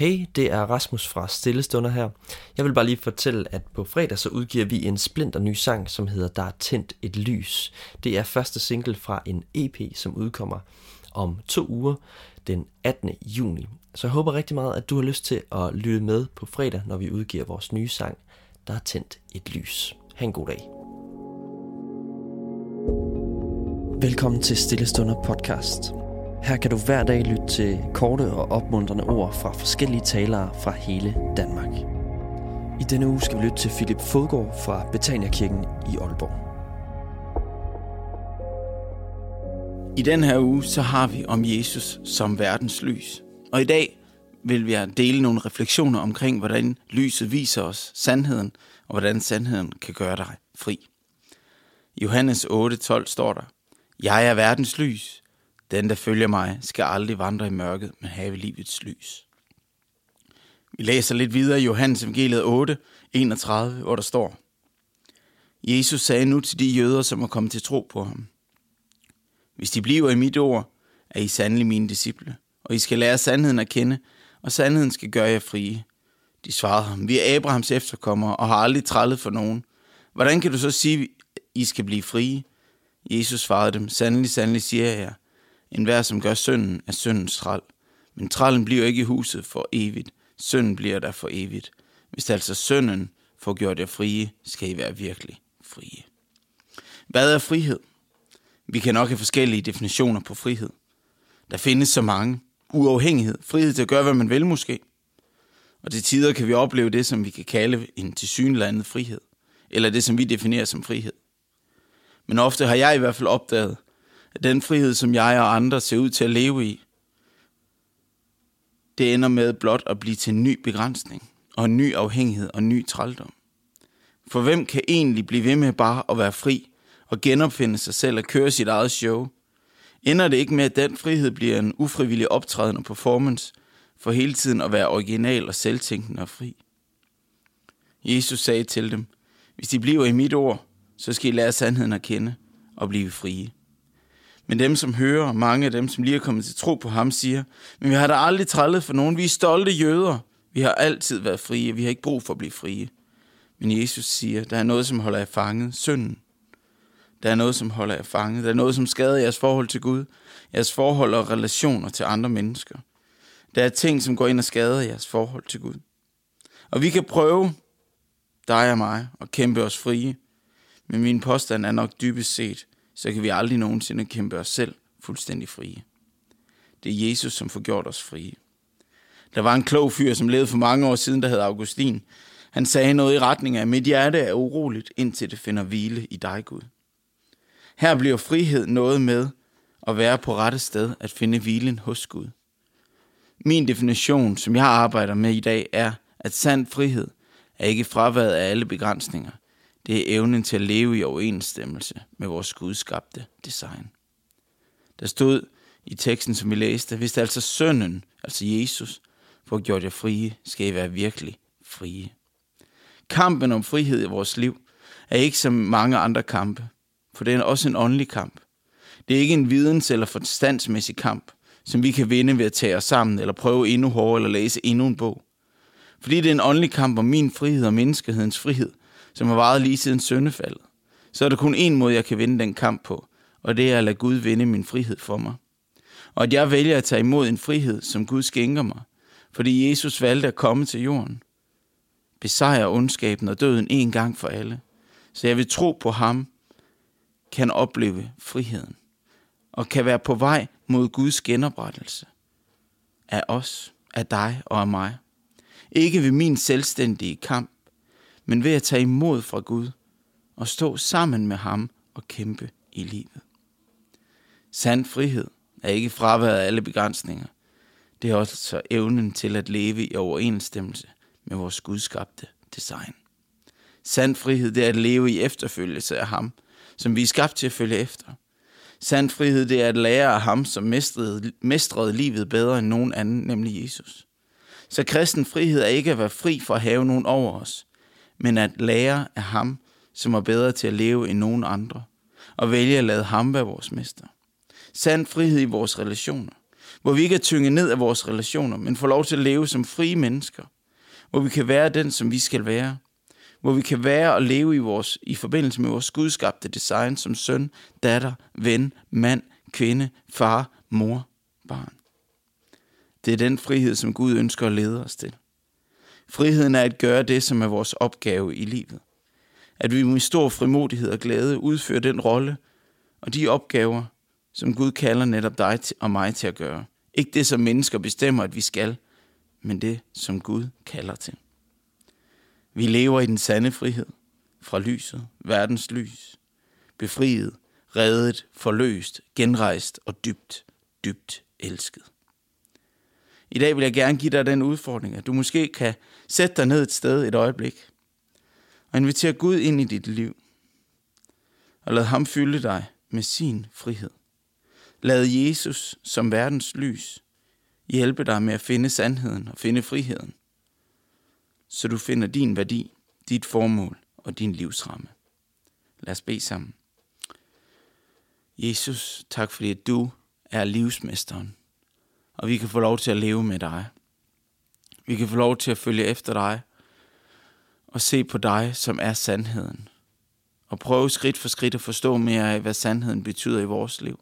Hey, det er Rasmus fra Stillestunder her. Jeg vil bare lige fortælle, at på fredag så udgiver vi en splinter ny sang, som hedder Der er tændt et lys. Det er første single fra en EP, som udkommer om to uger, den 18. juni. Så jeg håber rigtig meget, at du har lyst til at lytte med på fredag, når vi udgiver vores nye sang, Der er tændt et lys. Ha' en god dag. Velkommen til Stillestunder podcast. Her kan du hver dag lytte til korte og opmuntrende ord fra forskellige talere fra hele Danmark. I denne uge skal vi lytte til Philip Fodgaard fra Betaniakirken i Aalborg. I den her uge, så har vi om Jesus som verdens lys. Og i dag vil vi dele nogle refleksioner omkring, hvordan lyset viser os sandheden, og hvordan sandheden kan gøre dig fri. I Johannes 8:12 står der, Jeg er verdens lys. Den, der følger mig, skal aldrig vandre i mørket, men have livets lys. Vi læser lidt videre i Johannes evangeliet 8, 31, hvor der står, Jesus sagde nu til de jøder, som er kommet til tro på ham, Hvis de bliver i mit ord, er I sandelig mine disciple, og I skal lære sandheden at kende, og sandheden skal gøre jer frie. De svarede ham, vi er Abrahams efterkommere og har aldrig trællet for nogen. Hvordan kan du så sige, I skal blive frie? Jesus svarede dem, sandelig, sandelig siger jeg jer, en hver, som gør synden, er syndens træl. Men trællen bliver ikke i huset for evigt. Synden bliver der for evigt. Hvis altså synden får gjort jer frie, skal I være virkelig frie. Hvad er frihed? Vi kan nok have forskellige definitioner på frihed. Der findes så mange. Uafhængighed, frihed til at gøre, hvad man vil måske. Og til tider kan vi opleve det, som vi kan kalde en tilsyneladende frihed. Eller det, som vi definerer som frihed. Men ofte har jeg i hvert fald opdaget, den frihed, som jeg og andre ser ud til at leve i, det ender med blot at blive til en ny begrænsning, og en ny afhængighed og en ny trældom. For hvem kan egentlig blive ved med bare at være fri og genopfinde sig selv og køre sit eget show? Ender det ikke med, at den frihed bliver en ufrivillig optræden og performance for hele tiden at være original og selvtænkende og fri? Jesus sagde til dem, hvis de bliver i mit ord, så skal I lære sandheden at kende og blive frie. Men dem, som hører, mange af dem, som lige er kommet til tro på ham, siger, men vi har da aldrig trællet for nogen. Vi er stolte jøder. Vi har altid været frie. Vi har ikke brug for at blive frie. Men Jesus siger, der er noget, som holder jer fanget. Synden. Der er noget, som holder jer fanget. Der er noget, som skader jeres forhold til Gud. Jeres forhold og relationer til andre mennesker. Der er ting, som går ind og skader jeres forhold til Gud. Og vi kan prøve, dig og mig, at kæmpe os frie. Men min påstand er nok dybest set, så kan vi aldrig nogensinde kæmpe os selv fuldstændig frie. Det er Jesus, som får gjort os frie. Der var en klog fyr, som levede for mange år siden, der hed Augustin. Han sagde noget i retning af, mit hjerte er uroligt, indtil det finder hvile i dig, Gud. Her bliver frihed noget med at være på rette sted, at finde hvilen hos Gud. Min definition, som jeg arbejder med i dag, er, at sand frihed er ikke fraværet af alle begrænsninger, det er evnen til at leve i overensstemmelse med vores gudskabte design. Der stod i teksten, som vi læste, hvis det altså sønnen, altså Jesus, får gjort jer frie, skal I være virkelig frie. Kampen om frihed i vores liv er ikke som mange andre kampe, for det er også en åndelig kamp. Det er ikke en videns- eller forstandsmæssig kamp, som vi kan vinde ved at tage os sammen, eller prøve endnu hårdere, eller læse endnu en bog. Fordi det er en åndelig kamp om min frihed og menneskehedens frihed, som har varet lige siden søndefaldet, så er der kun én måde, jeg kan vinde den kamp på, og det er at lade Gud vinde min frihed for mig. Og at jeg vælger at tage imod en frihed, som Gud skænker mig, fordi Jesus valgte at komme til jorden. Besejre ondskaben og døden en gang for alle. Så jeg vil tro på ham, kan opleve friheden, og kan være på vej mod Guds genoprettelse af os, af dig og af mig. Ikke ved min selvstændige kamp, men ved at tage imod fra Gud og stå sammen med ham og kæmpe i livet. Sand frihed er ikke fraværet af alle begrænsninger. Det er også evnen til at leve i overensstemmelse med vores gudskabte design. Sand frihed det er at leve i efterfølgelse af ham, som vi er skabt til at følge efter. Sand frihed det er at lære af ham, som mestrede, mestrede livet bedre end nogen anden, nemlig Jesus. Så kristen frihed er ikke at være fri for at have nogen over os, men at lære af ham, som er bedre til at leve end nogen andre, og vælge at lade ham være vores mester. Sand frihed i vores relationer. Hvor vi ikke er tynget ned af vores relationer, men får lov til at leve som frie mennesker. Hvor vi kan være den, som vi skal være. Hvor vi kan være og leve i, vores, i forbindelse med vores gudskabte design som søn, datter, ven, mand, kvinde, far, mor, barn. Det er den frihed, som Gud ønsker at lede os til. Friheden er at gøre det, som er vores opgave i livet. At vi med stor frimodighed og glæde udfører den rolle og de opgaver, som Gud kalder netop dig og mig til at gøre. Ikke det, som mennesker bestemmer, at vi skal, men det, som Gud kalder til. Vi lever i den sande frihed fra lyset, verdens lys, befriet, reddet, forløst, genrejst og dybt, dybt elsket. I dag vil jeg gerne give dig den udfordring, at du måske kan sætte dig ned et sted et øjeblik og invitere Gud ind i dit liv. Og lad ham fylde dig med sin frihed. Lad Jesus som verdens lys hjælpe dig med at finde sandheden og finde friheden, så du finder din værdi, dit formål og din livsramme. Lad os bede sammen. Jesus, tak fordi du er livsmesteren og vi kan få lov til at leve med dig. Vi kan få lov til at følge efter dig og se på dig, som er sandheden. Og prøve skridt for skridt at forstå mere af, hvad sandheden betyder i vores liv.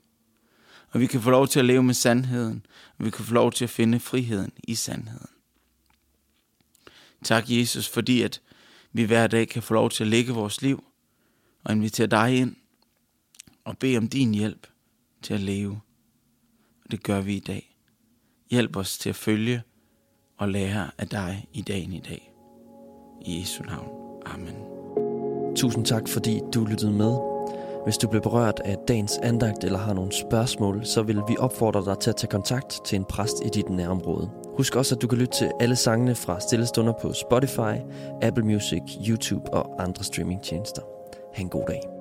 Og vi kan få lov til at leve med sandheden, og vi kan få lov til at finde friheden i sandheden. Tak, Jesus, fordi at vi hver dag kan få lov til at lægge vores liv og invitere dig ind og bede om din hjælp til at leve. Og det gør vi i dag. Hjælp os til at følge og lære af dig i dagen i dag. I Jesu navn. Amen. Tusind tak, fordi du lyttede med. Hvis du blev berørt af dagens andagt eller har nogle spørgsmål, så vil vi opfordre dig til at tage kontakt til en præst i dit nærområde. Husk også, at du kan lytte til alle sangene fra Stillestunder på Spotify, Apple Music, YouTube og andre streamingtjenester. Ha' en god dag.